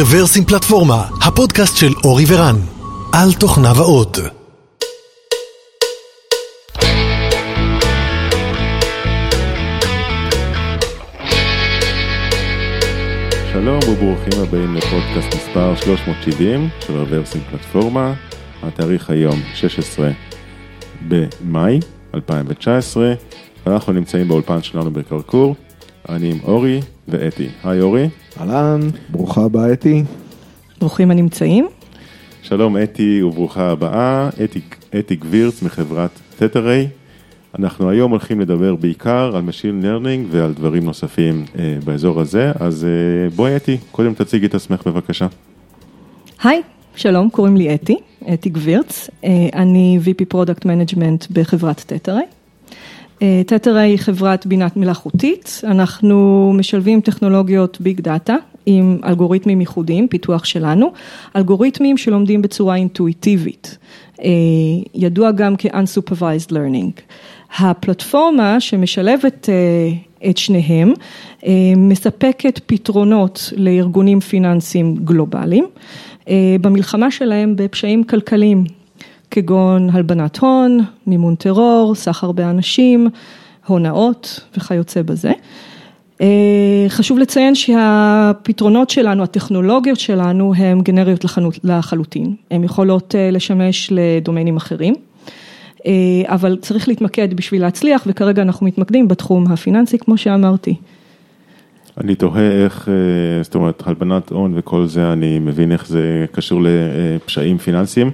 רוורסים פלטפורמה, הפודקאסט של אורי ורן, על תוכניו האות. שלום וברוכים הבאים לפודקאסט מספר 370 של רוורסים פלטפורמה, התאריך היום 16 במאי 2019, ואנחנו נמצאים באולפן שלנו בקרקור, אני עם אורי ואתי. היי אורי. אהלן, ברוכה הבאה אתי. ברוכים הנמצאים. שלום אתי וברוכה הבאה, אתי, אתי גבירץ מחברת תטרי. אנחנו היום הולכים לדבר בעיקר על Machine Learning ועל דברים נוספים אה, באזור הזה, אז אה, בואי אתי, קודם תציגי את עצמך בבקשה. היי, שלום, קוראים לי אתי, אתי גבירץ, אה, אני VP Product Management בחברת תטרי. תטרה היא חברת בינת מלאכותית, אנחנו משלבים טכנולוגיות ביג דאטה עם אלגוריתמים ייחודיים, פיתוח שלנו, אלגוריתמים שלומדים בצורה אינטואיטיבית, ידוע גם כ-unsupervised learning. הפלטפורמה שמשלבת את שניהם מספקת פתרונות לארגונים פיננסיים גלובליים במלחמה שלהם בפשעים כלכליים. כגון הלבנת הון, מימון טרור, סחר באנשים, הונאות וכיוצא בזה. חשוב לציין שהפתרונות שלנו, הטכנולוגיות שלנו, הן גנריות לחלוטין, הן יכולות לשמש לדומיינים אחרים, אבל צריך להתמקד בשביל להצליח וכרגע אנחנו מתמקדים בתחום הפיננסי כמו שאמרתי. אני תוהה איך, זאת אומרת, הלבנת הון וכל זה, אני מבין איך זה קשור לפשעים פיננסיים.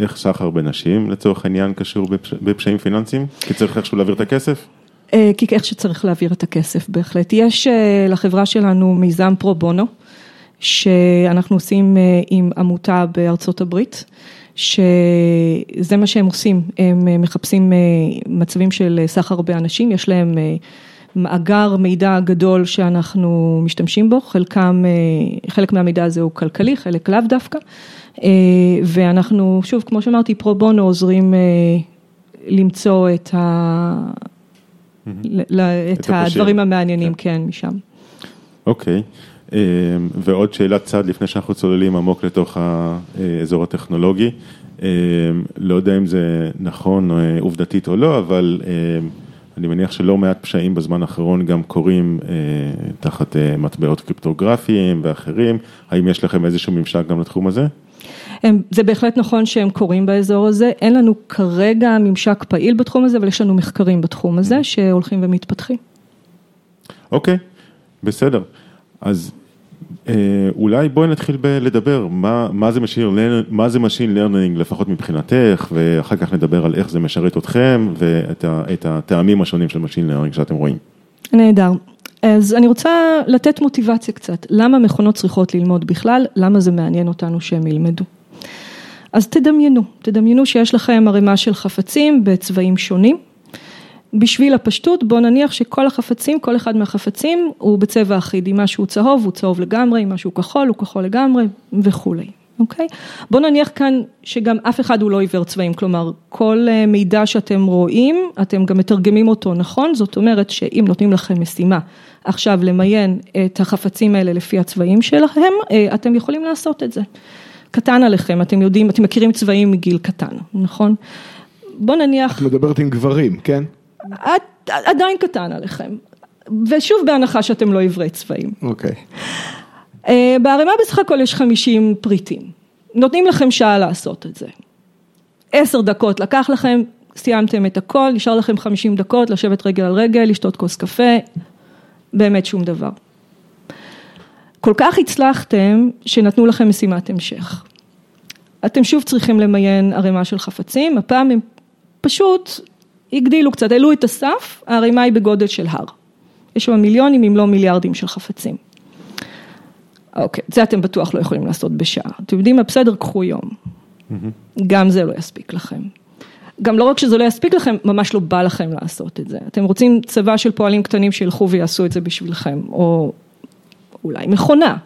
איך סחר בנשים לצורך העניין קשור בפשעים פיננסיים? כי צריך איכשהו להעביר את הכסף? כי איך שצריך להעביר את הכסף בהחלט. יש לחברה שלנו מיזם פרו בונו, שאנחנו עושים עם עמותה בארצות הברית, שזה מה שהם עושים, הם מחפשים מצבים של סחר באנשים, יש להם מאגר מידע גדול שאנחנו משתמשים בו, חלקם, חלק מהמידע הזה הוא כלכלי, חלק לאו דווקא. ואנחנו, שוב, כמו שאמרתי, פרו בונו עוזרים למצוא את הדברים המעניינים, כן, משם. אוקיי, ועוד שאלת צד לפני שאנחנו צוללים עמוק לתוך האזור הטכנולוגי, לא יודע אם זה נכון עובדתית או לא, אבל אני מניח שלא מעט פשעים בזמן האחרון גם קורים תחת מטבעות קריפטוגרפיים ואחרים, האם יש לכם איזשהו ממשק גם לתחום הזה? זה בהחלט נכון שהם קורים באזור הזה, אין לנו כרגע ממשק פעיל בתחום הזה, אבל יש לנו מחקרים בתחום הזה שהולכים ומתפתחים. אוקיי, בסדר, אז אולי בואי נתחיל לדבר, מה זה Machine Learning לפחות מבחינתך, ואחר כך נדבר על איך זה משרת אתכם ואת הטעמים השונים של Machine Learning שאתם רואים. נהדר, אז אני רוצה לתת מוטיבציה קצת, למה מכונות צריכות ללמוד בכלל, למה זה מעניין אותנו שהם ילמדו. אז תדמיינו, תדמיינו שיש לכם ערימה של חפצים בצבעים שונים, בשביל הפשטות בואו נניח שכל החפצים, כל אחד מהחפצים הוא בצבע אחיד, אם משהו צהוב הוא צהוב לגמרי, אם משהו כחול הוא כחול לגמרי וכולי, אוקיי? בואו נניח כאן שגם אף אחד הוא לא עיוור צבעים, כלומר כל מידע שאתם רואים, אתם גם מתרגמים אותו נכון, זאת אומרת שאם נותנים לכם משימה עכשיו למיין את החפצים האלה לפי הצבעים שלהם, אתם יכולים לעשות את זה. קטן עליכם, אתם יודעים, אתם מכירים צבעים מגיל קטן, נכון? בואו נניח... את מדברת עם גברים, כן? את עדיין קטן עליכם, ושוב בהנחה שאתם לא עיוורי צבעים. אוקיי. בערימה בסך הכל יש 50 פריטים, נותנים לכם שעה לעשות את זה. עשר דקות לקח לכם, סיימתם את הכל, נשאר לכם 50 דקות לשבת רגל על רגל, לשתות כוס קפה, באמת שום דבר. כל כך הצלחתם שנתנו לכם משימת המשך. אתם שוב צריכים למיין ערימה של חפצים, הפעם הם פשוט הגדילו קצת, העלו את הסף, הערימה היא בגודל של הר. יש שם מיליונים אם לא מיליארדים של חפצים. אוקיי, זה אתם בטוח לא יכולים לעשות בשעה. אתם יודעים מה, בסדר, קחו יום. גם זה לא יספיק לכם. גם לא רק שזה לא יספיק לכם, ממש לא בא לכם לעשות את זה. אתם רוצים צבא של פועלים קטנים שילכו ויעשו את זה בשבילכם, או אולי מכונה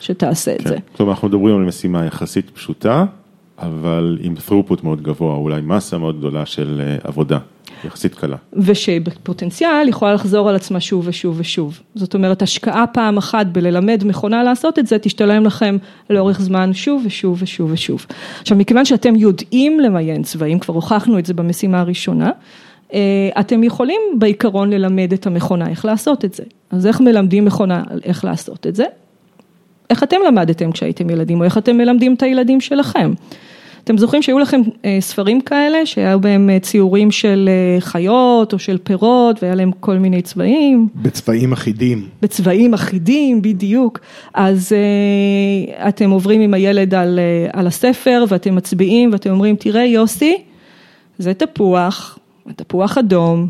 שתעשה את זה. כלומר, אנחנו מדברים על משימה יחסית פשוטה, אבל עם throughput מאוד גבוה, אולי מסה מאוד גדולה של עבודה. יחסית קלה. ושבפוטנציאל יכולה לחזור על עצמה שוב ושוב ושוב. זאת אומרת, השקעה פעם אחת בללמד מכונה לעשות את זה, תשתלם לכם לאורך זמן שוב ושוב ושוב ושוב. עכשיו, מכיוון שאתם יודעים למיין צבעים, כבר הוכחנו את זה במשימה הראשונה, אה, אתם יכולים בעיקרון ללמד את המכונה איך לעשות את זה. אז איך מלמדים מכונה איך לעשות את זה? איך אתם למדתם כשהייתם ילדים, או איך אתם מלמדים את הילדים שלכם. אתם זוכרים שהיו לכם אה, ספרים כאלה, שהיו בהם אה, ציורים של אה, חיות או של פירות, והיה להם כל מיני צבעים? בצבעים אחידים. בצבעים אחידים, בדיוק. אז אתם עוברים עם הילד על, על הספר, ואתם מצביעים, ואתם אומרים, תראה יוסי, זה תפוח, התפוח אדום,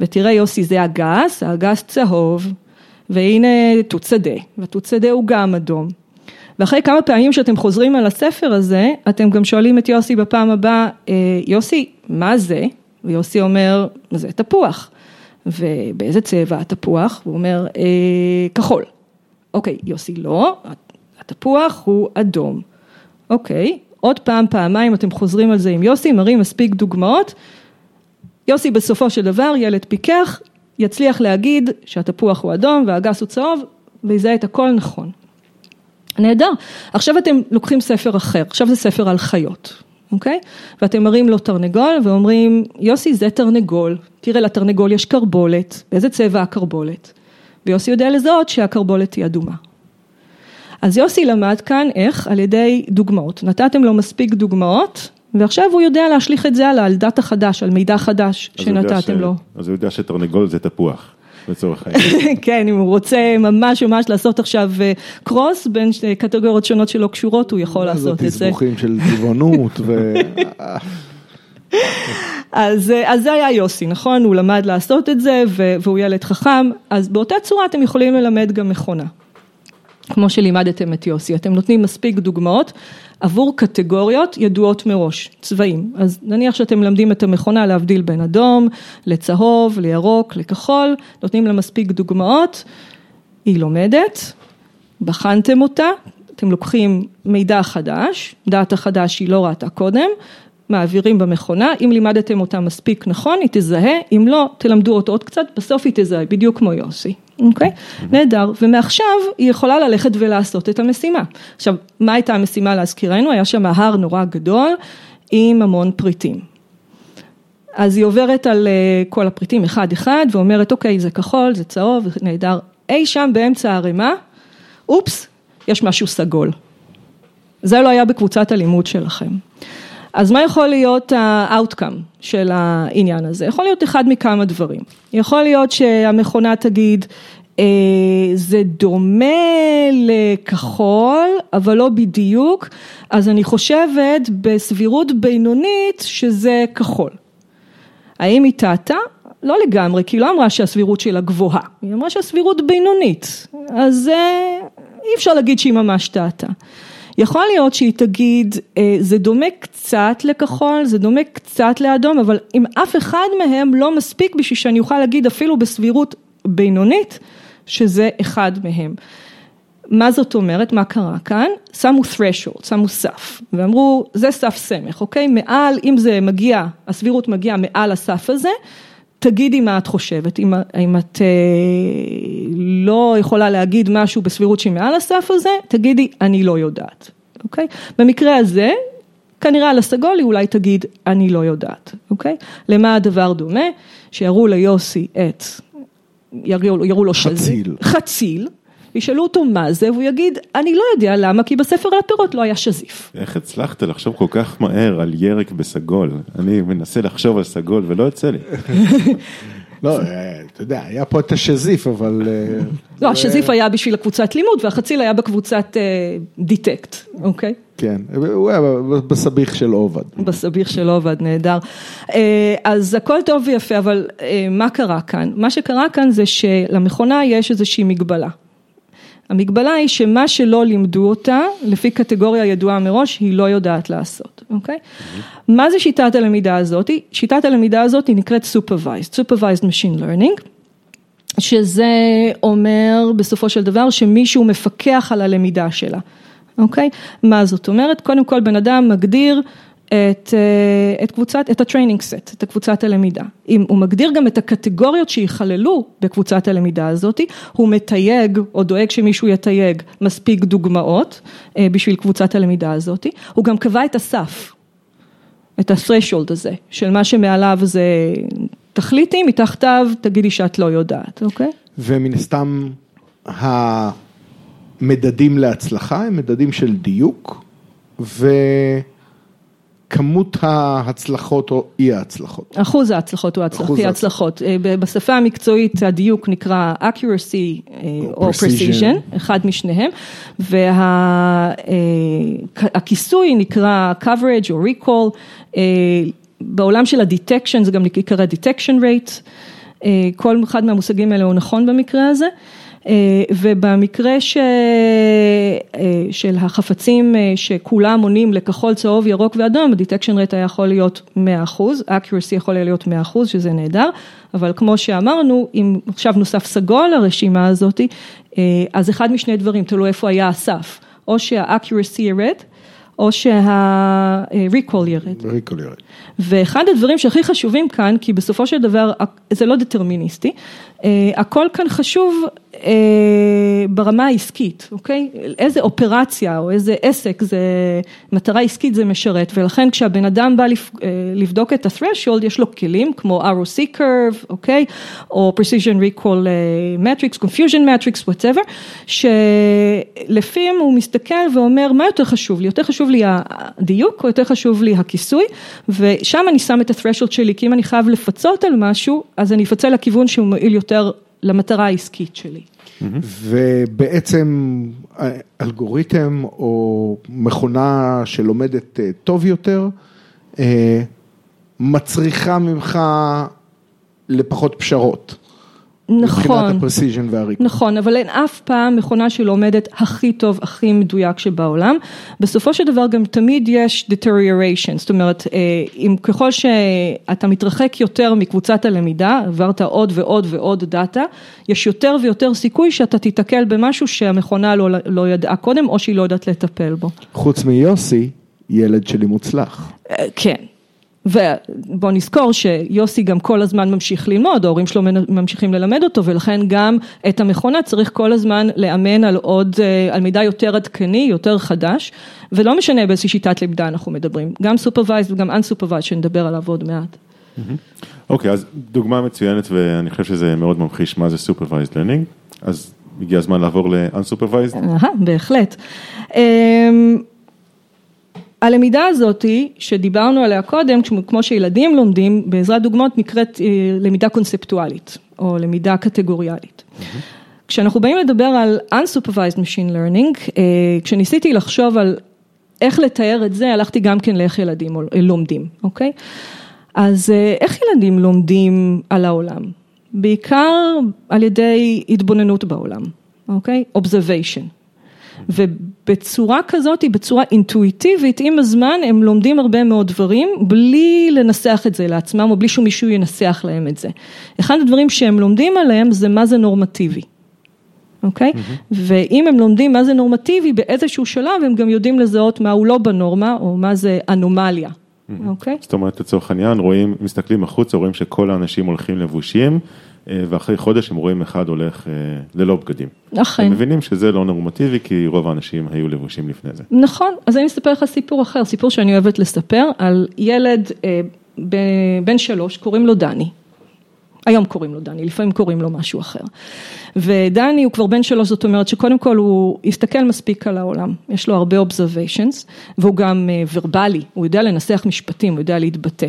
ותראה יוסי זה אגס, האגס צהוב, והנה תות שדה, והתות שדה הוא גם אדום. ואחרי כמה פעמים שאתם חוזרים על הספר הזה, אתם גם שואלים את יוסי בפעם הבאה, אה, יוסי, מה זה? ויוסי אומר, זה תפוח. ובאיזה צבע התפוח? הוא אומר, אה, כחול. אוקיי, יוסי, לא, התפוח הוא אדום. אוקיי, עוד פעם, פעמיים אתם חוזרים על זה עם יוסי, מראים מספיק דוגמאות. יוסי בסופו של דבר, ילד פיקח, יצליח להגיד שהתפוח הוא אדום והגס הוא צהוב, ויזהה את הכל נכון. נהדר, עכשיו אתם לוקחים ספר אחר, עכשיו זה ספר על חיות, אוקיי? ואתם מראים לו תרנגול ואומרים, יוסי זה תרנגול, תראה לתרנגול יש קרבולת, באיזה צבע הקרבולת? ויוסי יודע לזהות שהקרבולת היא אדומה. אז יוסי למד כאן איך? על ידי דוגמאות, נתתם לו מספיק דוגמאות ועכשיו הוא יודע להשליך את זה הלאה, על דאטה חדש, על מידע חדש שנתתם ש... לו. אז הוא יודע שתרנגול זה תפוח. לצורך העניין. כן, אם הוא רוצה ממש ממש לעשות עכשיו קרוס בין קטגוריות שונות שלא קשורות, הוא יכול לעשות את זה. זה תסבוכים של טבעונות ו... אז, אז זה היה יוסי, נכון? הוא למד לעשות את זה והוא ילד חכם, אז באותה צורה אתם יכולים ללמד גם מכונה. כמו שלימדתם את יוסי, אתם נותנים מספיק דוגמאות עבור קטגוריות ידועות מראש, צבעים. אז נניח שאתם מלמדים את המכונה להבדיל בין אדום, לצהוב, לירוק, לכחול, נותנים לה מספיק דוגמאות, היא לומדת, בחנתם אותה, אתם לוקחים מידע חדש, דאטה חדש שהיא לא ראתה קודם, מעבירים במכונה, אם לימדתם אותה מספיק נכון, היא תזהה, אם לא, תלמדו אותו עוד קצת, בסוף היא תזהה, בדיוק כמו יוסי. אוקיי? נהדר, ומעכשיו היא יכולה ללכת ולעשות את המשימה. עכשיו, מה הייתה המשימה להזכירנו? היה שם הר נורא גדול עם המון פריטים. אז היא עוברת על אה, כל הפריטים אחד אחד ואומרת, אוקיי, זה כחול, זה צהוב, זה נהדר. אי שם באמצע הערימה, אופס, יש משהו סגול. זה לא היה בקבוצת הלימוד שלכם. אז מה יכול להיות ה-outcome של העניין הזה? יכול להיות אחד מכמה דברים. יכול להיות שהמכונה תגיד, אה, זה דומה לכחול, אבל לא בדיוק, אז אני חושבת בסבירות בינונית שזה כחול. האם היא טעתה? לא לגמרי, כי היא לא אמרה שהסבירות שלה גבוהה, היא אמרה שהסבירות בינונית, אז אה, אי אפשר להגיד שהיא ממש טעתה. יכול להיות שהיא תגיד, אה, זה דומה קצת לכחול, זה דומה קצת לאדום, אבל אם אף אחד מהם לא מספיק בשביל שאני אוכל להגיד אפילו בסבירות בינונית, שזה אחד מהם. מה זאת אומרת, מה קרה כאן? שמו threshold, שמו סף, ואמרו, זה סף סמך, אוקיי? מעל, אם זה מגיע, הסבירות מגיעה מעל הסף הזה, תגידי מה את חושבת, אם, אם את אה, לא יכולה להגיד משהו בסבירות שהיא מעל הסף הזה, תגידי, אני לא יודעת, אוקיי? במקרה הזה, כנראה על הסגול היא אולי תגיד, אני לא יודעת, אוקיי? למה הדבר דומה? שיראו ליוסי את, יראו, יראו לו חציל, חציל, ישאלו אותו מה זה, והוא יגיד, אני לא יודע למה, כי בספר על הפירות לא היה שזיף. איך הצלחת לחשוב כל כך מהר על ירק בסגול? אני מנסה לחשוב על סגול ולא יוצא לי. לא, אה, אתה יודע, היה פה את השזיף, אבל... אה, לא, השזיף היה בשביל הקבוצת לימוד, והחציל היה בקבוצת דיטקט, אוקיי? כן, הוא היה בסביך של עובד. בסביך של עובד, נהדר. אה, אז הכל טוב ויפה, אבל מה קרה כאן? מה שקרה כאן זה שלמכונה יש איזושהי מגבלה. המגבלה היא שמה שלא לימדו אותה, לפי קטגוריה ידועה מראש, היא לא יודעת לעשות, אוקיי? Mm-hmm. מה זה שיטת הלמידה הזאת? שיטת הלמידה הזאת היא נקראת Supervised, Supervised Machine Learning, שזה אומר בסופו של דבר שמישהו מפקח על הלמידה שלה, אוקיי? מה זאת אומרת? קודם כל בן אדם מגדיר את, את קבוצת, את הטריינינג סט, את הקבוצת הלמידה. אם הוא מגדיר גם את הקטגוריות שיכללו בקבוצת הלמידה הזאת, הוא מתייג או דואג שמישהו יתייג מספיק דוגמאות בשביל קבוצת הלמידה הזאת, הוא גם קבע את הסף, את ה-threshold הזה, של מה שמעליו זה תחליטי, מתחתיו תגידי שאת לא יודעת, אוקיי? ומן הסתם המדדים להצלחה הם מדדים של דיוק וכמות ההצלחות או אי ההצלחות. אחוז ההצלחות או אי ההצלחות. בשפה המקצועית הדיוק נקרא accuracy או precision, אחד משניהם, והכיסוי נקרא coverage או recall. בעולם של ה-detection זה גם נקרא detection rate, כל אחד מהמושגים האלה הוא נכון במקרה הזה. ובמקרה ש... של החפצים שכולם עונים לכחול, צהוב, ירוק ואדום, ה-detection rate היה יכול להיות 100%, accuracy יכול להיות 100%, שזה נהדר, אבל כמו שאמרנו, אם עכשיו נוסף סגול לרשימה הזאת, אז אחד משני דברים, תלוי איפה היה הסף, או שה-accuracy ירד, או שה-recall ירד. recall ירד. ואחד הדברים שהכי חשובים כאן, כי בסופו של דבר זה לא דטרמיניסטי, הכל כאן חשוב ברמה העסקית, אוקיי? איזה אופרציה או איזה עסק זה, מטרה עסקית זה משרת, ולכן כשהבן אדם בא לבדוק את ה-threshold, יש לו כלים כמו ROC curve, אוקיי? או precision recall matrix, confusion matrix, whatever, שלפיהם הוא מסתכל ואומר, מה יותר חשוב לי? יותר חשוב לי הדיוק או יותר חשוב לי הכיסוי? ושם אני שם את ה-threshold שלי, כי אם אני חייב לפצות על משהו, אז אני אפצה לכיוון שהוא מועיל יותר למטרה העסקית שלי. ובעצם אלגוריתם או מכונה שלומדת טוב יותר, מצריכה ממך לפחות פשרות. נכון, מבחינת וה-recall. נכון, אבל אין אף פעם מכונה שלומדת הכי טוב, הכי מדויק שבעולם. בסופו של דבר גם תמיד יש deterioration, זאת אומרת, אם ככל שאתה מתרחק יותר מקבוצת הלמידה, עברת עוד ועוד ועוד דאטה, יש יותר ויותר סיכוי שאתה תיתקל במשהו שהמכונה לא, לא ידעה קודם, או שהיא לא יודעת לטפל בו. חוץ מיוסי, ילד שלי מוצלח. כן. ובוא נזכור שיוסי גם כל הזמן ממשיך ללמוד, ההורים שלו ממשיכים ללמד אותו ולכן גם את המכונה צריך כל הזמן לאמן על עוד, על מידע יותר עדכני, יותר חדש ולא משנה באיזושהי שיטת למידה אנחנו מדברים, גם supervised וגם unsupervised שנדבר עליו עוד מעט. אוקיי, אז דוגמה מצוינת ואני חושב שזה מאוד ממחיש מה זה supervised learning, אז הגיע הזמן לעבור ל-unsupervised? בהחלט. הלמידה הזאתי שדיברנו עליה קודם, כמו שילדים לומדים, בעזרת דוגמאות נקראת למידה קונספטואלית או למידה קטגוריאלית. כשאנחנו באים לדבר על Unsupervised Machine Learning, כשניסיתי לחשוב על איך לתאר את זה, הלכתי גם כן לאיך ילדים לומדים, אוקיי? אז איך ילדים לומדים על העולם? בעיקר על ידי התבוננות בעולם, אוקיי? Observation. ובצורה כזאת, בצורה אינטואיטיבית, עם הזמן הם לומדים הרבה מאוד דברים, בלי לנסח את זה לעצמם, או בלי שמישהו ינסח להם את זה. אחד הדברים שהם לומדים עליהם זה מה זה נורמטיבי. אוקיי? Mm-hmm. ואם הם לומדים מה זה נורמטיבי, באיזשהו שלב הם גם יודעים לזהות מה הוא לא בנורמה, או מה זה אנומליה. אוקיי? זאת אומרת, לצורך העניין, רואים, מסתכלים החוצה, רואים שכל האנשים הולכים לבושים. ואחרי חודש הם רואים אחד הולך ללא בגדים. אכן. הם מבינים שזה לא נורמטיבי, כי רוב האנשים היו לבושים לפני זה. נכון, אז אני אספר לך סיפור אחר, סיפור שאני אוהבת לספר, על ילד בן שלוש, קוראים לו דני. היום קוראים לו דני, לפעמים קוראים לו משהו אחר. ודני הוא כבר בן שלוש, זאת אומרת שקודם כל הוא הסתכל מספיק על העולם, יש לו הרבה observations, והוא גם ורבלי, הוא יודע לנסח משפטים, הוא יודע להתבטא.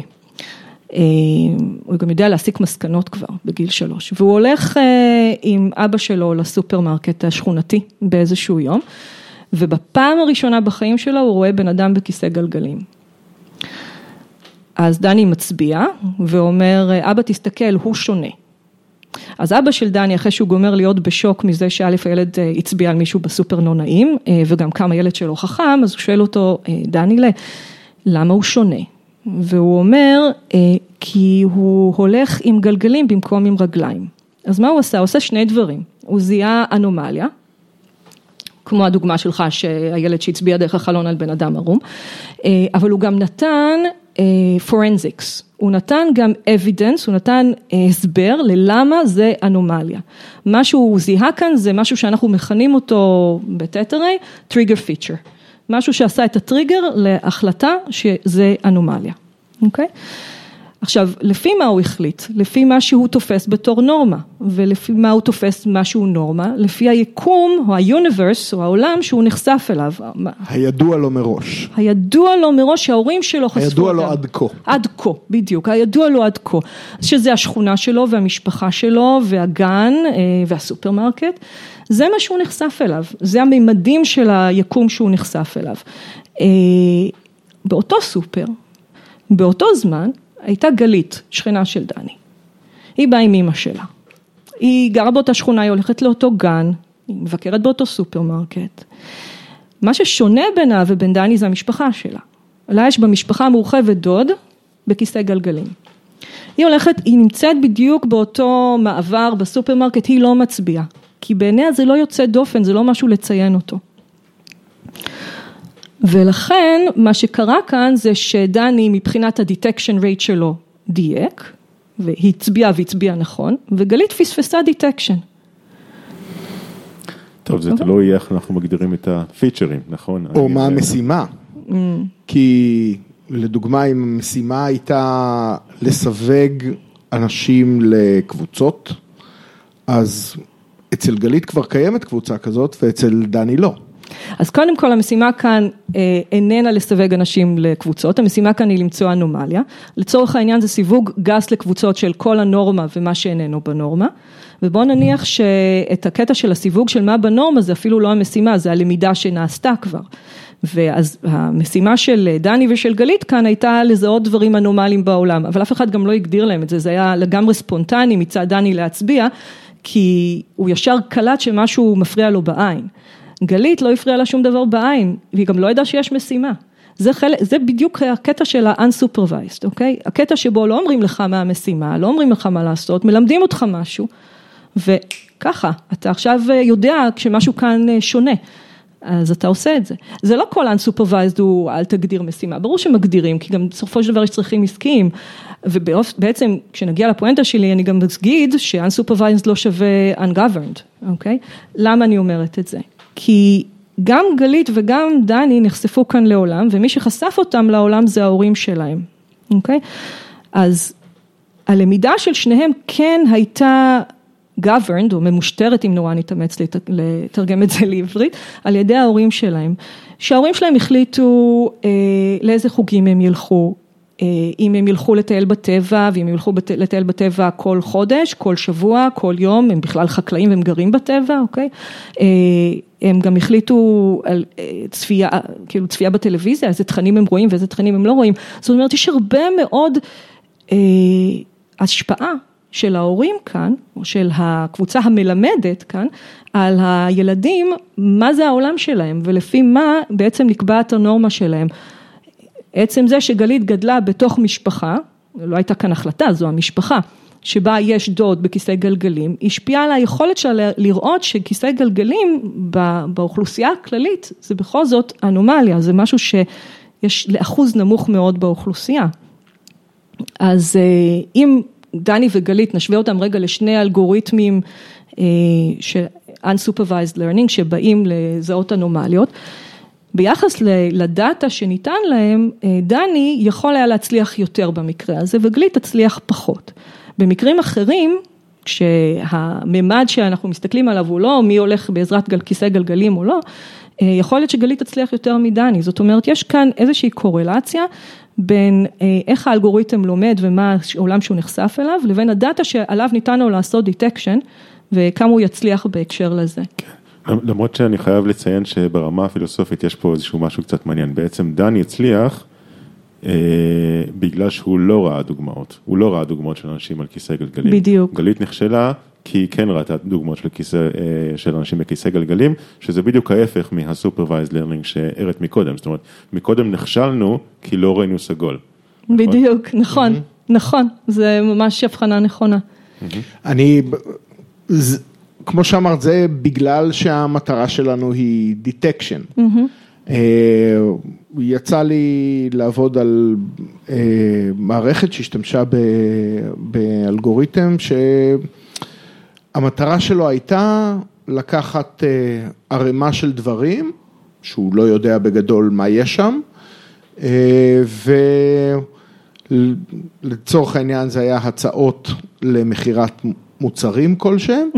הוא גם יודע להסיק מסקנות כבר בגיל שלוש, והוא הולך עם אבא שלו לסופרמרקט השכונתי באיזשהו יום, ובפעם הראשונה בחיים שלו הוא רואה בן אדם בכיסא גלגלים. אז דני מצביע ואומר, אבא תסתכל, הוא שונה. אז אבא של דני, אחרי שהוא גומר להיות בשוק מזה שא' הילד הצביע על מישהו בסופר לא נעים, וגם כמה ילד שלו חכם, אז הוא שואל אותו, דני, למה הוא שונה? והוא אומר, כי הוא הולך עם גלגלים במקום עם רגליים. אז מה הוא עשה? הוא עושה שני דברים. הוא זיהה אנומליה, כמו הדוגמה שלך שהילד שהצביע דרך החלון על בן אדם ערום, אבל הוא גם נתן forensics, הוא נתן גם evidence, הוא נתן הסבר ללמה זה אנומליה. מה שהוא זיהה כאן זה משהו שאנחנו מכנים אותו ב-ThetaRay, trigger feature. משהו שעשה את הטריגר להחלטה שזה אנומליה, אוקיי? עכשיו, לפי מה הוא החליט? לפי מה שהוא תופס בתור נורמה, ולפי מה הוא תופס משהו נורמה? לפי היקום או ה-universe או העולם שהוא נחשף אליו. הידוע לו מראש. הידוע לו מראש שההורים שלו חשפו הידוע לו עד כה. עד כה, בדיוק, הידוע לו עד כה. שזה השכונה שלו והמשפחה שלו והגן והסופרמרקט. זה מה שהוא נחשף אליו, זה המימדים של היקום שהוא נחשף אליו. באותו סופר, באותו זמן, הייתה גלית, שכנה של דני. היא באה עם אימא שלה. היא גרה באותה שכונה, היא הולכת לאותו גן, היא מבקרת באותו סופרמרקט. מה ששונה בינה ובין דני זה המשפחה שלה. לה יש במשפחה המורחבת דוד בכיסא גלגלים. היא הולכת, היא נמצאת בדיוק באותו מעבר בסופרמרקט, היא לא מצביעה. כי בעיניה זה לא יוצא דופן, זה לא משהו לציין אותו. ולכן מה שקרה כאן זה שדני מבחינת ה-detection rate שלו דייק, והצביע והצביע נכון, וגלית פספסה detection. טוב, זה תלוי איך אנחנו מגדירים את הפיצ'רים, נכון? או מה המשימה. כי לדוגמה, אם המשימה הייתה לסווג אנשים לקבוצות, אז אצל גלית כבר קיימת קבוצה כזאת ואצל דני לא. אז קודם כל המשימה כאן איננה לסווג אנשים לקבוצות, המשימה כאן היא למצוא אנומליה, לצורך העניין זה סיווג גס לקבוצות של כל הנורמה ומה שאיננו בנורמה, ובואו נניח שאת הקטע של הסיווג של מה בנורמה זה אפילו לא המשימה, זה הלמידה שנעשתה כבר. ואז המשימה של דני ושל גלית כאן הייתה לזהות דברים אנומליים בעולם, אבל אף אחד גם לא הגדיר להם את זה, זה היה לגמרי ספונטני מצד דני להצביע, כי הוא ישר קלט שמשהו מפריע לו בעין. גלית לא הפריע לה שום דבר בעין, והיא גם לא ידעה שיש משימה. זה, חלק, זה בדיוק הקטע של ה-unsupervised, אוקיי? הקטע שבו לא אומרים לך מה המשימה, לא אומרים לך מה לעשות, מלמדים אותך משהו, וככה, אתה עכשיו יודע כשמשהו כאן שונה. אז אתה עושה את זה. זה לא כל unsupervised הוא אל תגדיר משימה, ברור שמגדירים, כי גם בסופו של דבר יש צרכים עסקיים, ובעצם כשנגיע לפואנטה שלי אני גם אגיד ש-unsupervised לא שווה ungoverned, אוקיי? למה אני אומרת את זה? כי גם גלית וגם דני נחשפו כאן לעולם, ומי שחשף אותם לעולם זה ההורים שלהם, אוקיי? אז הלמידה של שניהם כן הייתה governed או ממושטרת, אם נורא נתאמץ לתרגם את זה לעברית, על ידי ההורים שלהם. שההורים שלהם החליטו אה, לאיזה חוגים הם ילכו, אה, אם הם ילכו לטייל בטבע, ואם הם ילכו לטייל בטבע כל חודש, כל שבוע, כל יום, הם בכלל חקלאים והם גרים בטבע, אוקיי? אה, הם גם החליטו על צפייה, כאילו צפייה בטלוויזיה, איזה תכנים הם רואים ואיזה תכנים הם לא רואים. זאת אומרת, יש הרבה מאוד אה, השפעה. של ההורים כאן, או של הקבוצה המלמדת כאן, על הילדים, מה זה העולם שלהם, ולפי מה בעצם נקבעת הנורמה שלהם. עצם זה שגלית גדלה בתוך משפחה, לא הייתה כאן החלטה, זו המשפחה, שבה יש דוד בכיסא גלגלים, השפיעה על היכולת שלה לראות שכיסא גלגלים באוכלוסייה הכללית, זה בכל זאת אנומליה, זה משהו שיש לאחוז נמוך מאוד באוכלוסייה. אז אם דני וגלית, נשווה אותם רגע לשני אלגוריתמים של unsupervised learning שבאים לזהות אנומליות. ביחס לדאטה שניתן להם, דני יכול היה להצליח יותר במקרה הזה וגלית תצליח פחות. במקרים אחרים, כשהממד שאנחנו מסתכלים עליו הוא לא מי הולך בעזרת כיסא גלגלים או לא, יכול להיות שגלית תצליח יותר מדני, זאת אומרת יש כאן איזושהי קורלציה בין איך האלגוריתם לומד ומה העולם שהוא נחשף אליו, לבין הדאטה שעליו ניתן לו לעשות detection וכמה הוא יצליח בהקשר לזה. למרות שאני חייב לציין שברמה הפילוסופית יש פה איזשהו משהו קצת מעניין, בעצם דני הצליח אה, בגלל שהוא לא ראה דוגמאות, הוא לא ראה דוגמאות של אנשים על כיסא גלגלים. בדיוק. גלית נכשלה כי היא כן ראתה דוגמאות של, כיסא, של אנשים בכיסא גלגלים, שזה בדיוק ההפך מה-supervised learning שהראית מקודם, זאת אומרת, מקודם נכשלנו כי לא ראינו סגול. בדיוק, נכון, נכון, זה ממש הבחנה נכונה. אני, כמו שאמרת, זה בגלל שהמטרה שלנו היא detection. אה, יצא לי לעבוד על אה, מערכת שהשתמשה ב- באלגוריתם שהמטרה שלו הייתה לקחת אה, ערימה של דברים, שהוא לא יודע בגדול מה יש שם, אה, ולצורך העניין זה היה הצעות למכירת מוצרים כלשהם,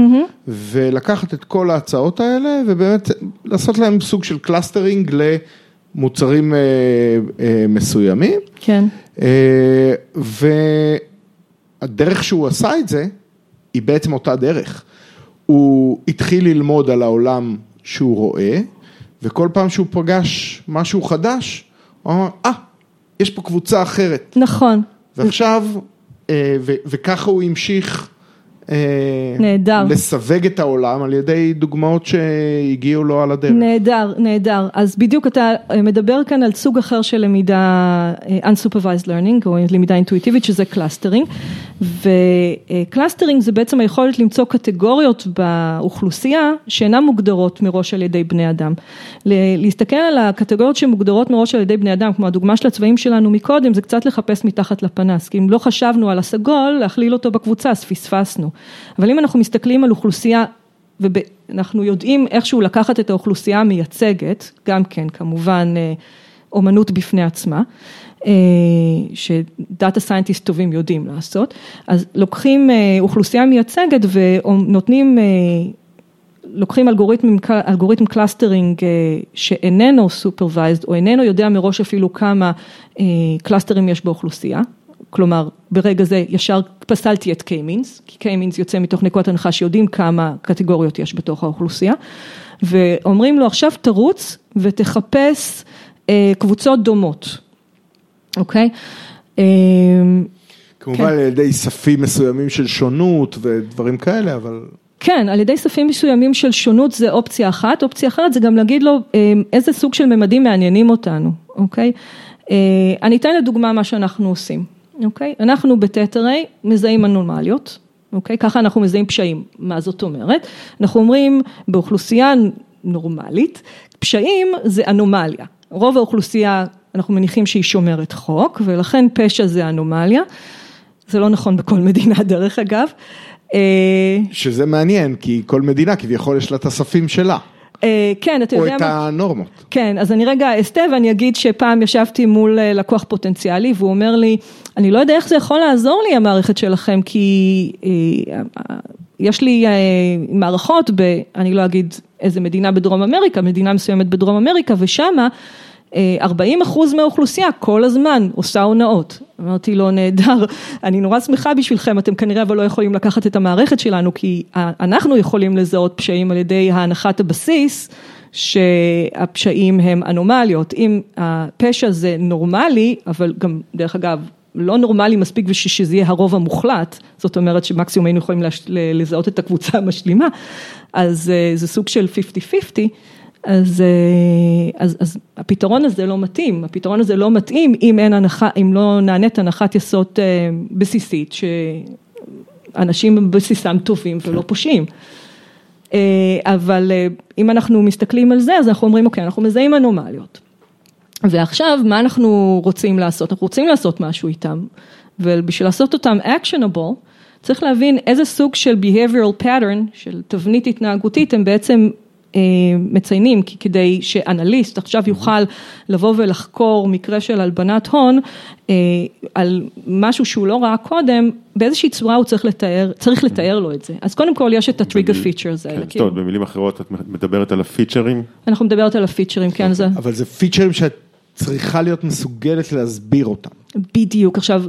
ולקחת את כל ההצעות האלה ובאמת לעשות להם סוג של clustering למוצרים אה, אה, מסוימים. כן. אה, והדרך שהוא עשה את זה, היא בעצם אותה דרך. הוא התחיל ללמוד על העולם שהוא רואה, וכל פעם שהוא פגש משהו חדש, הוא אמר, אה, יש פה קבוצה אחרת. נכון. ועכשיו, אה, ו- וככה הוא המשיך אה, נהדר. לסווג את העולם על ידי דוגמאות שהגיעו לו על הדרך. נהדר, נהדר. אז בדיוק אתה אה, מדבר כאן על סוג אחר של למידה unsupervised learning, או למידה אינטואיטיבית, שזה clustering. ו-clustering זה בעצם היכולת למצוא קטגוריות באוכלוסייה שאינן מוגדרות מראש על ידי בני אדם. להסתכל על הקטגוריות שמוגדרות מראש על ידי בני אדם, כמו הדוגמה של הצבעים שלנו מקודם, זה קצת לחפש מתחת לפנס, כי אם לא חשבנו על הסגול, להכליל אותו בקבוצה, אז פספסנו. אבל אם אנחנו מסתכלים על אוכלוסייה ואנחנו יודעים איכשהו לקחת את האוכלוסייה המייצגת, גם כן כמובן אה, אומנות בפני עצמה, שדאטה scientist טובים יודעים לעשות, אז לוקחים אה, אוכלוסייה מייצגת ונותנים, לוקחים אלגוריתם, אלגוריתם clustering שאיננו supervised או איננו יודע מראש אפילו כמה clusterים יש באוכלוסייה, כלומר ברגע זה ישר פסלתי את K-means, כי K-means יוצא מתוך נקודת הנחה שיודעים כמה קטגוריות יש בתוך האוכלוסייה, ואומרים לו עכשיו תרוץ ותחפש אה, קבוצות דומות, אוקיי? אה, כמובן כן. על ידי ספים מסוימים של שונות ודברים כאלה, אבל... כן, על ידי ספים מסוימים של שונות זה אופציה אחת, אופציה אחרת זה גם להגיד לו אה, איזה סוג של ממדים מעניינים אותנו, אוקיי? אה, אני אתן לדוגמה מה שאנחנו עושים. אוקיי? אנחנו בטטריי מזהים אנומליות, אוקיי? ככה אנחנו מזהים פשעים. מה זאת אומרת? אנחנו אומרים באוכלוסייה נורמלית, פשעים זה אנומליה. רוב האוכלוסייה, אנחנו מניחים שהיא שומרת חוק, ולכן פשע זה אנומליה. זה לא נכון בכל מדינה דרך אגב. שזה מעניין, כי כל מדינה כביכול יש לה את הספים שלה. כן, אתה יודע מה... או את הנורמות. כן, אז אני רגע אסתה ואני אגיד שפעם ישבתי מול לקוח פוטנציאלי והוא אומר לי, אני לא יודע איך זה יכול לעזור לי המערכת שלכם, כי יש לי מערכות, ב, אני לא אגיד איזה מדינה בדרום אמריקה, מדינה מסוימת בדרום אמריקה, ושמה 40 אחוז מהאוכלוסייה כל הזמן עושה הונאות. אמרתי לו, נהדר, אני נורא שמחה בשבילכם, אתם כנראה אבל לא יכולים לקחת את המערכת שלנו, כי אנחנו יכולים לזהות פשעים על ידי הנחת הבסיס, שהפשעים הם אנומליות. אם הפשע זה נורמלי, אבל גם, דרך אגב, לא נורמלי מספיק בשביל שזה יהיה הרוב המוחלט, זאת אומרת שמקסימום היינו יכולים לזהות את הקבוצה המשלימה, אז זה סוג של 50-50. אז, אז, אז הפתרון הזה לא מתאים, הפתרון הזה לא מתאים אם אין הנחה, אם לא נענית הנחת יסוד בסיסית שאנשים בבסיסם טובים ולא פושעים. אבל אם אנחנו מסתכלים על זה אז אנחנו אומרים אוקיי אנחנו מזהים אנומליות. ועכשיו מה אנחנו רוצים לעשות? אנחנו רוצים לעשות משהו איתם ובשביל לעשות אותם actionable צריך להבין איזה סוג של behavioral pattern של תבנית התנהגותית הם בעצם מציינים, כי כדי שאנליסט עכשיו יוכל לבוא ולחקור מקרה של הלבנת הון על משהו שהוא לא ראה קודם, באיזושהי צורה הוא צריך לתאר, צריך לתאר לו את זה. אז קודם כל יש את ה trigger features האלה. כן, זאת אומרת, במילים אחרות את מדברת על הפיצ'רים? אנחנו מדברת על הפיצ'רים, כן. זה. אבל זה פיצ'רים שאת צריכה להיות מסוגלת להסביר אותם. בדיוק, עכשיו.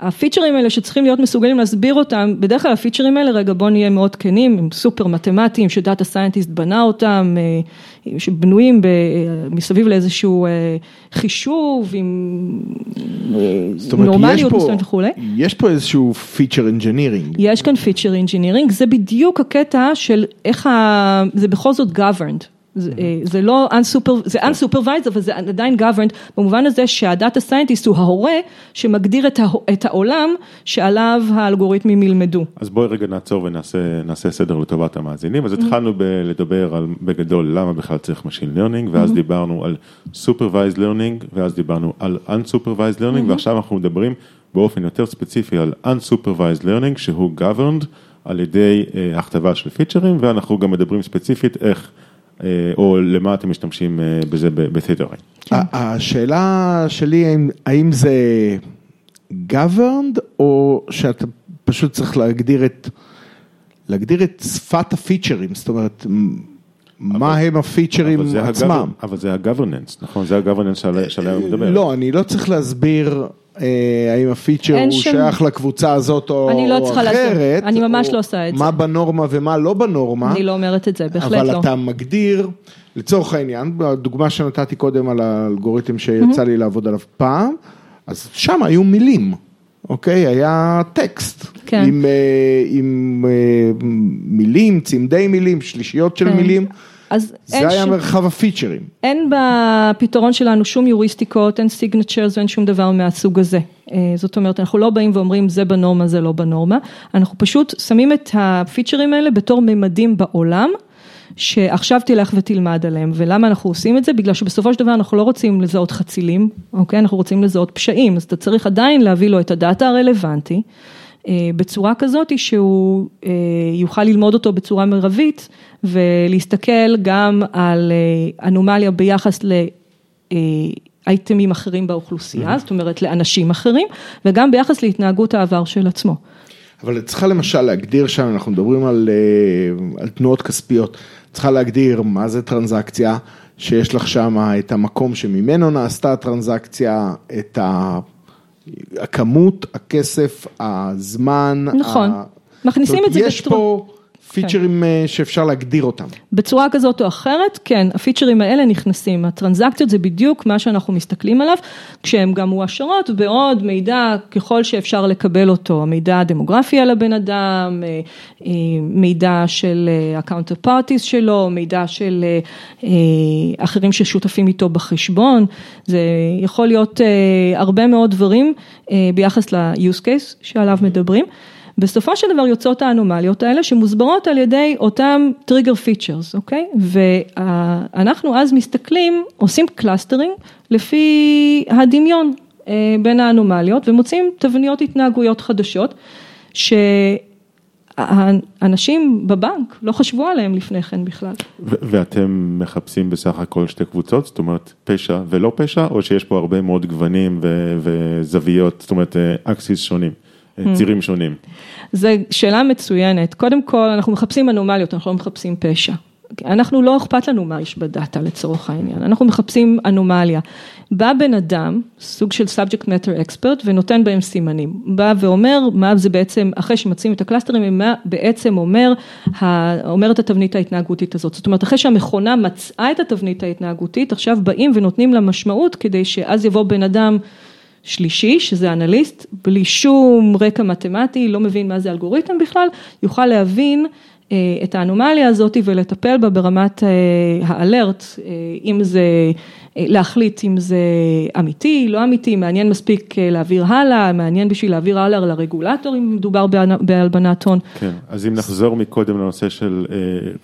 הפיצ'רים האלה שצריכים להיות מסוגלים להסביר אותם, בדרך כלל הפיצ'רים האלה, רגע בוא נהיה מאוד כנים, הם סופר מתמטיים שדאטה scientist בנה אותם, שבנויים מסביב לאיזשהו חישוב עם נורמליות מסוימת וכולי. יש פה איזשהו פיצ'ר אינג'ינירינג. יש כאן פיצ'ר אינג'ינירינג, זה בדיוק הקטע של איך ה... זה בכל זאת governed. זה, זה לא unsuper, זה unsupervised, אבל זה עדיין governed, במובן הזה שהדאטה scientist הוא ההורה שמגדיר את, את העולם שעליו האלגוריתמים ילמדו. אז בואי רגע נעצור ונעשה סדר לטובת המאזינים, אז התחלנו לדבר על, בגדול, למה בכלל צריך Machine Learning, ואז דיברנו על Supervised Learning, ואז דיברנו על Unsupervised Learning, ועכשיו אנחנו מדברים באופן יותר ספציפי על Unsupervised Learning, שהוא governed על ידי uh, הכתבה של פיצ'רים, ואנחנו גם מדברים ספציפית איך, או למה אתם משתמשים uh, בזה בתדרי. השאלה שלי, האם, זה governed, או שאתה פשוט צריך להגדיר את, להגדיר את שפת הפיצ'רים, זאת אומרת, מה הם הפיצ'רים עצמם. אבל זה ה-governance, נכון? זה ה-governance שעליהם מדבר. לא, אני לא צריך להסביר אה, האם הפיצ'ר הוא שם... שייך לקבוצה הזאת או, אני לא צריכה אחרת. להסביר, אני ממש לא עושה את מה זה. מה בנורמה ומה לא בנורמה. אני לא אומרת את זה, בהחלט אבל לא. אתה מגדיר, לצורך העניין, בדוגמה שנתתי קודם על האלגוריתם שיצא לי לעבוד עליו פעם, אז שם היו מילים. אוקיי, היה טקסט, כן. עם, אה, עם אה, מילים, צמדי מילים, שלישיות של כן. מילים, אז זה אין היה שום- מרחב הפיצ'רים. אין בפתרון שלנו שום יוריסטיקות, אין סיגנצ'רס ואין שום דבר מהסוג הזה. אה, זאת אומרת, אנחנו לא באים ואומרים זה בנורמה, זה לא בנורמה, אנחנו פשוט שמים את הפיצ'רים האלה בתור ממדים בעולם. שעכשיו תלך ותלמד עליהם, ולמה אנחנו עושים את זה? בגלל שבסופו של דבר אנחנו לא רוצים לזהות חצילים, אוקיי? אנחנו רוצים לזהות פשעים, אז אתה צריך עדיין להביא לו את הדאטה הרלוונטי, בצורה כזאת שהוא אה, יוכל ללמוד אותו בצורה מרבית, ולהסתכל גם על אה, אנומליה ביחס לאייטמים אחרים באוכלוסייה, זאת אומרת לאנשים אחרים, וגם ביחס להתנהגות העבר של עצמו. אבל את צריכה למשל להגדיר שם, אנחנו מדברים על, אה, על תנועות כספיות, צריכה להגדיר מה זה טרנזקציה, שיש לך שם את המקום שממנו נעשתה הטרנזקציה, את ה- הכמות, הכסף, הזמן. נכון. ה- מכניסים את זה אומרת, יש בצורה- פה פיצ'רים אה, שאפשר להגדיר אותם. בצורה כזאת או אחרת, כן, הפיצ'רים האלה נכנסים, הטרנזקציות זה בדיוק מה שאנחנו מסתכלים עליו, כשהן גם מועשרות בעוד מידע ככל שאפשר לקבל אותו, המידע הדמוגרפי על הבן אדם, אה, אה, מידע של ה-counter parties שלו, מידע של אחרים ששותפים איתו בחשבון, זה יכול להיות הרבה מאוד דברים ביחס ל-use case שעליו מדברים. בסופו של דבר יוצאות האנומליות האלה שמוסברות על ידי אותם trigger features, אוקיי? ואנחנו אז מסתכלים, עושים clusterים לפי הדמיון אה, בין האנומליות ומוצאים תבניות התנהגויות חדשות שהאנשים בבנק לא חשבו עליהם לפני כן בכלל. ואתם מחפשים בסך הכל שתי קבוצות, זאת אומרת פשע ולא פשע, או שיש פה הרבה מאוד גוונים וזוויות, זאת אומרת axis שונים, צירים שונים. זו שאלה מצוינת. קודם כל, אנחנו מחפשים אנומליות, אנחנו לא מחפשים פשע. אנחנו לא אכפת לנו מה יש בדאטה לצורך העניין, אנחנו מחפשים אנומליה. בא בן אדם, סוג של subject matter expert ונותן בהם סימנים. בא ואומר מה זה בעצם, אחרי שמציעים את ה clusterים, מה בעצם אומר, אומרת התבנית ההתנהגותית הזאת. זאת אומרת, אחרי שהמכונה מצאה את התבנית ההתנהגותית, עכשיו באים ונותנים לה משמעות כדי שאז יבוא בן אדם שלישי, שזה אנליסט, בלי שום רקע מתמטי, לא מבין מה זה אלגוריתם בכלל, יוכל להבין את האנומליה הזאת ולטפל בה ברמת האלרט, אם זה, להחליט אם זה אמיתי, לא אמיתי, מעניין מספיק להעביר הלאה, מעניין בשביל להעביר הלאה לרגולטור אם מדובר בהלבנת הון. כן, אז אם נחזור מקודם לנושא של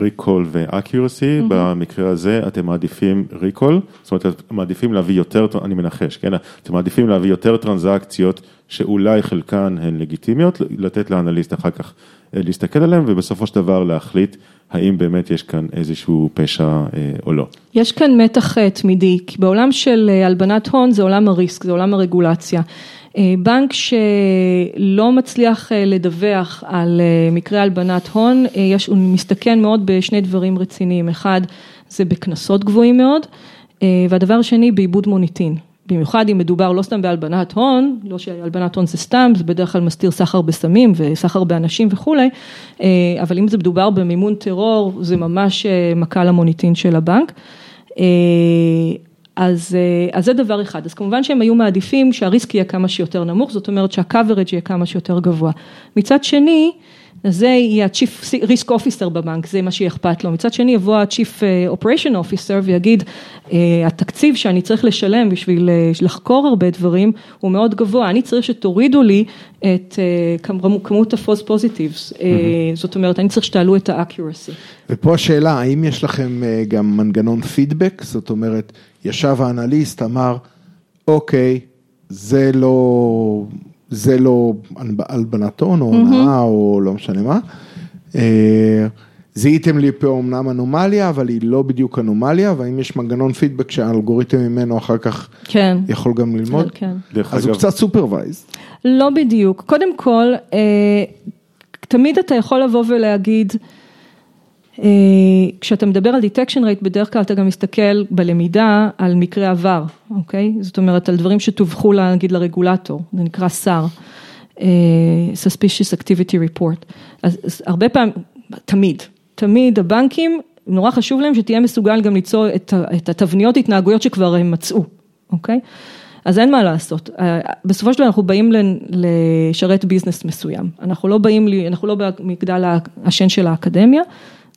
ריקול ו-accuracy, במקרה הזה אתם מעדיפים ריקול, זאת אומרת אתם מעדיפים להביא יותר, אני מנחש, כן, אתם מעדיפים להביא יותר טרנזקציות שאולי חלקן הן לגיטימיות, לתת לאנליסט אחר כך להסתכל עליהם ובסופו של דבר להחליט האם באמת יש כאן איזשהו פשע או לא. יש כאן מתח תמידי, כי בעולם של הלבנת הון זה עולם הריסק, זה עולם הרגולציה. בנק שלא מצליח לדווח על מקרה הלבנת הון, יש, הוא מסתכן מאוד בשני דברים רציניים, אחד זה בקנסות גבוהים מאוד, והדבר השני בעיבוד מוניטין. במיוחד אם מדובר לא סתם בהלבנת הון, לא שהלבנת הון זה סתם, זה בדרך כלל מסתיר סחר בסמים וסחר באנשים וכולי, אבל אם זה מדובר במימון טרור, זה ממש מכה למוניטין של הבנק. אז, אז זה דבר אחד, אז כמובן שהם היו מעדיפים שהריסק יהיה כמה שיותר נמוך, זאת אומרת שהקוורג' יהיה כמה שיותר גבוה. מצד שני, זה יהיה ה-Chief Risk Officer בבנק, זה מה שאכפת לו. מצד שני יבוא ה-Chief Operation Officer ויגיד, התקציב שאני צריך לשלם בשביל לחקור הרבה דברים הוא מאוד גבוה, אני צריך שתורידו לי את כמות ה-false positives, mm-hmm. זאת אומרת, אני צריך שתעלו את ה-accuracy. ופה השאלה, האם יש לכם גם מנגנון פידבק? זאת אומרת, ישב האנליסט, אמר, אוקיי, זה לא, זה לא הלבנת הון או הונאה או לא משנה מה. זיהיתם לי פה אמנם אנומליה, אבל היא לא בדיוק אנומליה, והאם יש מנגנון פידבק שהאלגוריתם ממנו אחר כך כן. יכול גם ללמוד? כן. אז הוא קצת supervised. לא בדיוק. קודם כל, תמיד אתה יכול לבוא ולהגיד, כשאתה מדבר על detection rate, בדרך כלל אתה גם מסתכל בלמידה על מקרה עבר, אוקיי? זאת אומרת, על דברים שתווכו, נגיד, לרגולטור, זה נקרא SAR, Suspicious Activity Report. אז הרבה פעמים, תמיד, תמיד הבנקים, נורא חשוב להם שתהיה מסוגל גם ליצור את התבניות התנהגויות שכבר הם מצאו, אוקיי? אז אין מה לעשות, בסופו של דבר אנחנו באים לשרת ביזנס מסוים, אנחנו לא באים, אנחנו לא במגדל השן של האקדמיה,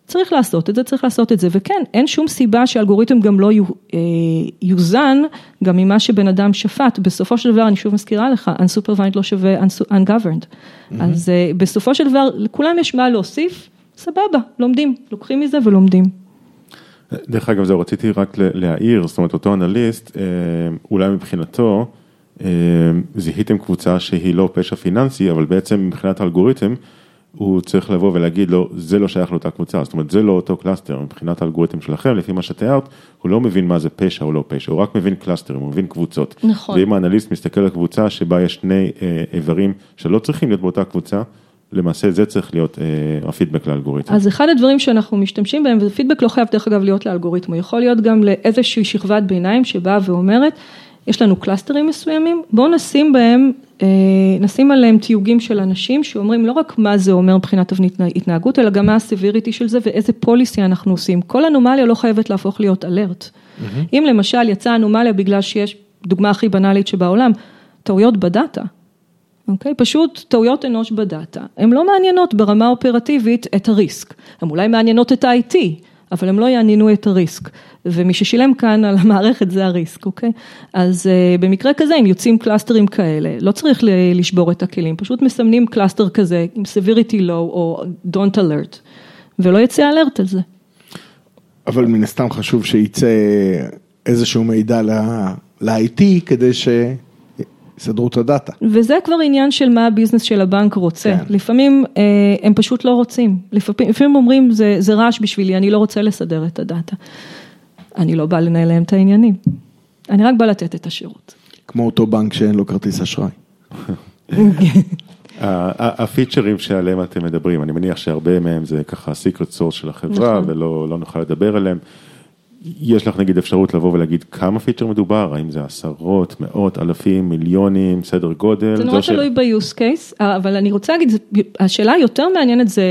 צריך לעשות את זה, צריך לעשות את זה, וכן, אין שום סיבה שאלגוריתם גם לא יוזן גם ממה שבן אדם שפט, בסופו של דבר, אני שוב מזכירה לך, Unsupervised לא שווה Ungoverned, אז בסופו של דבר, לכולם יש מה להוסיף, סבבה, לומדים, לוקחים מזה ולומדים. דרך אגב, זהו, רציתי רק להעיר, זאת אומרת, אותו אנליסט, אולי מבחינתו, זיהיתם קבוצה שהיא לא פשע פיננסי, אבל בעצם מבחינת האלגוריתם, הוא צריך לבוא ולהגיד לו, זה לא שייך לאותה קבוצה, זאת אומרת, זה לא אותו cluster, מבחינת האלגוריתם שלכם, לפי מה שתיארת, הוא לא מבין מה זה פשע או לא פשע, הוא רק מבין clusterים, הוא מבין קבוצות. נכון. ואם האנליסט מסתכל על קבוצה שבה יש שני איברים שלא צריכים להיות באותה קבוצה, למעשה זה צריך להיות הפידבק לאלגוריתם. אז אחד הדברים שאנחנו משתמשים בהם, ופידבק לא חייב דרך אגב להיות לאלגוריתם, הוא יכול להיות גם לאיזושהי שכבת ביניים שבאה ואומרת, יש לנו clusterים מסוימים, בואו נשים בהם, נשים עליהם תיוגים של אנשים שאומרים לא רק מה זה אומר מבחינת תבנית התנהגות, אלא גם מה ה severity של זה ואיזה policy אנחנו עושים. כל אנומליה לא חייבת להפוך להיות alert. אם למשל יצאה אנומליה בגלל שיש, דוגמה הכי בנאלית שבעולם, טעויות בדאטה. אוקיי? פשוט טעויות אנוש בדאטה, הן לא מעניינות ברמה אופרטיבית את ה risk, הן אולי מעניינות את ה-IT, אבל הן לא יעניינו את ה risk, ומי ששילם כאן על המערכת זה ה risk, אוקיי? אז uh, במקרה כזה, אם יוצאים clusterים כאלה, לא צריך לשבור את הכלים, פשוט מסמנים cluster כזה עם severity low או don't alert, ולא יצא alert על זה. אבל מן הסתם חשוב שייצא איזשהו מידע ל-IT כדי ש... יסדרו את הדאטה. וזה כבר עניין של מה ה business של הבנק רוצה, כן. לפעמים אה, הם פשוט לא רוצים, לפעמים, לפעמים אומרים זה, זה רעש בשבילי, אני לא רוצה לסדר את הדאטה. אני לא בא לנהל להם את העניינים, אני רק בא לתת את השירות. כמו אותו בנק שאין לו כרטיס אשראי. הפיצ'רים שעליהם אתם מדברים, אני מניח שהרבה מהם זה ככה secret sauce של החברה נכון. ולא לא נוכל לדבר עליהם. יש לך נגיד אפשרות לבוא ולהגיד כמה feature מדובר, האם זה עשרות, מאות, אלפים, מיליונים, סדר גודל? זה נורא תלוי ב-use case, אבל אני רוצה להגיד, השאלה היותר מעניינת זה,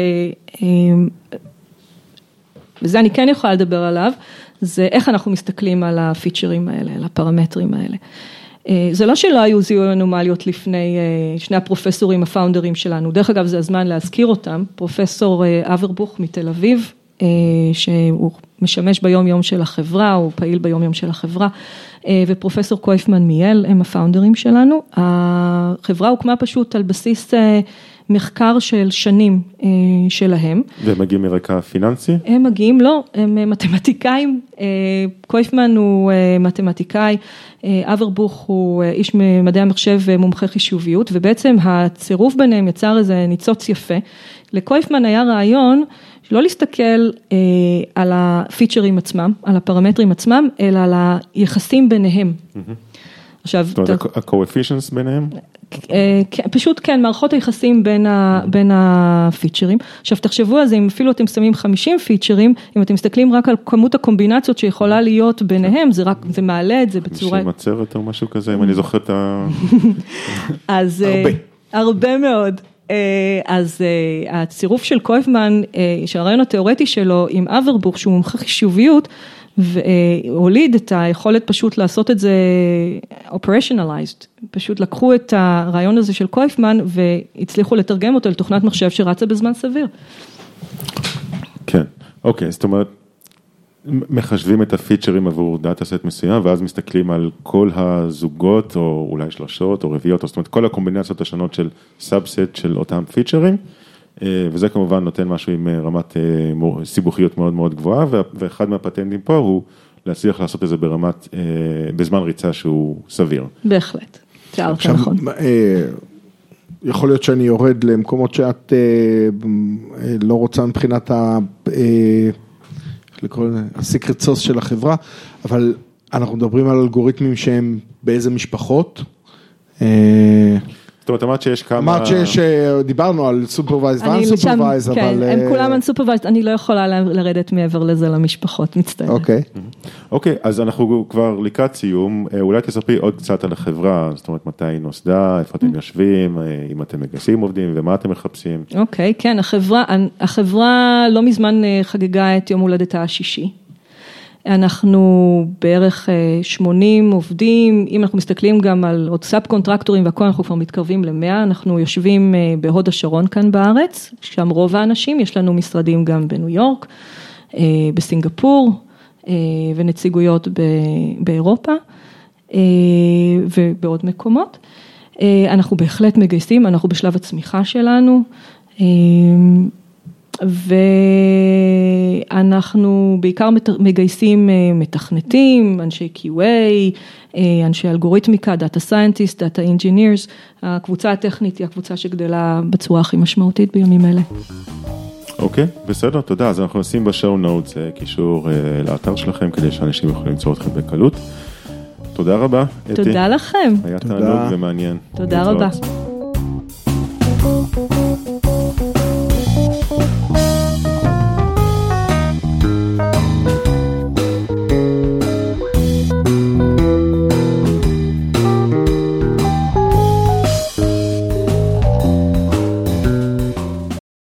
וזה אני כן יכולה לדבר עליו, זה איך אנחנו מסתכלים על הפיצ'רים האלה, על הפרמטרים האלה. זה לא שלא היו זיהוי אנומליות לפני שני הפרופסורים הפאונדרים שלנו, דרך אגב זה הזמן להזכיר אותם, פרופסור אברבוך מתל אביב, שהוא משמש ביום יום של החברה, הוא פעיל ביום יום של החברה, ופרופסור קויפמן מיאל הם הפאונדרים שלנו. החברה הוקמה פשוט על בסיס מחקר של שנים שלהם. והם מגיעים מרקע פיננסי? הם מגיעים, לא, הם מתמטיקאים, קויפמן הוא מתמטיקאי, אברבוך הוא איש מדעי המחשב ומומחה חישוביות, ובעצם הצירוף ביניהם יצר איזה ניצוץ יפה. לקויפמן היה רעיון לא להסתכל על הפיצ'רים עצמם, על הפרמטרים עצמם, אלא על היחסים ביניהם. עכשיו, זאת אומרת, ה-coefficients ביניהם? פשוט כן, מערכות היחסים בין הפיצ'רים. עכשיו תחשבו על זה, אם אפילו אתם שמים 50 פיצ'רים, אם אתם מסתכלים רק על כמות הקומבינציות שיכולה להיות ביניהם, זה רק, זה מעלה את זה בצורה... בשביל מצרת או משהו כזה, אם אני זוכר את ה... אז... הרבה. הרבה מאוד. אז הצירוף של קויפמן, שהרעיון התיאורטי שלו עם אברבוך, שהוא מומחה חישוביות, והוליד את היכולת פשוט לעשות את זה operationalized, פשוט לקחו את הרעיון הזה של קויפמן והצליחו לתרגם אותו לתוכנת מחשב שרצה בזמן סביר. כן, אוקיי, זאת אומרת, מחשבים את הפיצ'רים עבור דאטה סט מסוים, ואז מסתכלים על כל הזוגות, או אולי שלושות, או רביעיות, זאת אומרת, כל הקומבינציות השונות של subset של אותם פיצ'רים, אה, וזה כמובן נותן משהו עם אה, רמת אה, סיבוכיות מאוד מאוד גבוהה, ואחד מהפטנטים פה הוא להצליח לעשות את זה ברמת, בזמן ריצה שהוא סביר. בהחלט, תיארת נכון. יכול להיות שאני יורד למקומות שאת לא רוצה מבחינת ה... לזה, ה secret sauce של החברה, אבל אנחנו מדברים על אלגוריתמים שהם באיזה משפחות. זאת אומרת, אמרת שיש כמה... אמרת שיש, אה, דיברנו על supervised ו unsupervised, אבל... כן, הם אה, כולם unsupervised, אני לא יכולה לרדת מעבר לזה למשפחות, מצטערת. אוקיי. אוקיי, אז אנחנו כבר לקראת סיום, אה, אולי תספרי עוד קצת על החברה, זאת אומרת, מתי היא נוסדה, איפה אתם יושבים, אם אתם מגייסים עובדים ומה אתם מחפשים. אוקיי, כן, החברה לא מזמן חגגה את יום הולדתה השישי. אנחנו בערך 80 אה, עובדים, אם אנחנו מסתכלים גם על עוד sub contractor ים והכל, אנחנו כבר מתקרבים ל-100, אנחנו יושבים אה, בהוד השרון כאן בארץ, שם רוב האנשים, יש לנו משרדים גם בניו יורק, אה, בסינגפור ונציגויות באירופה ובעוד מקומות. אנחנו בהחלט מגייסים, אנחנו בשלב הצמיחה שלנו. ואנחנו בעיקר מגייסים אה, מתכנתים, אנשי QA, אה, אנשי אלגוריתמיקה, Data Scientist, Data Engineers, הקבוצה הטכנית היא הקבוצה שגדלה בצורה הכי משמעותית בימים אלה. אוקיי, okay, בסדר, תודה. אז אנחנו נשים בשואו נוטס אה, קישור לאתר שלכם כדי שאנשים יוכלו למצוא אתכם בקלות. תודה רבה, אתי. תודה לכם. היה תענוג ומעניין. תודה רבה.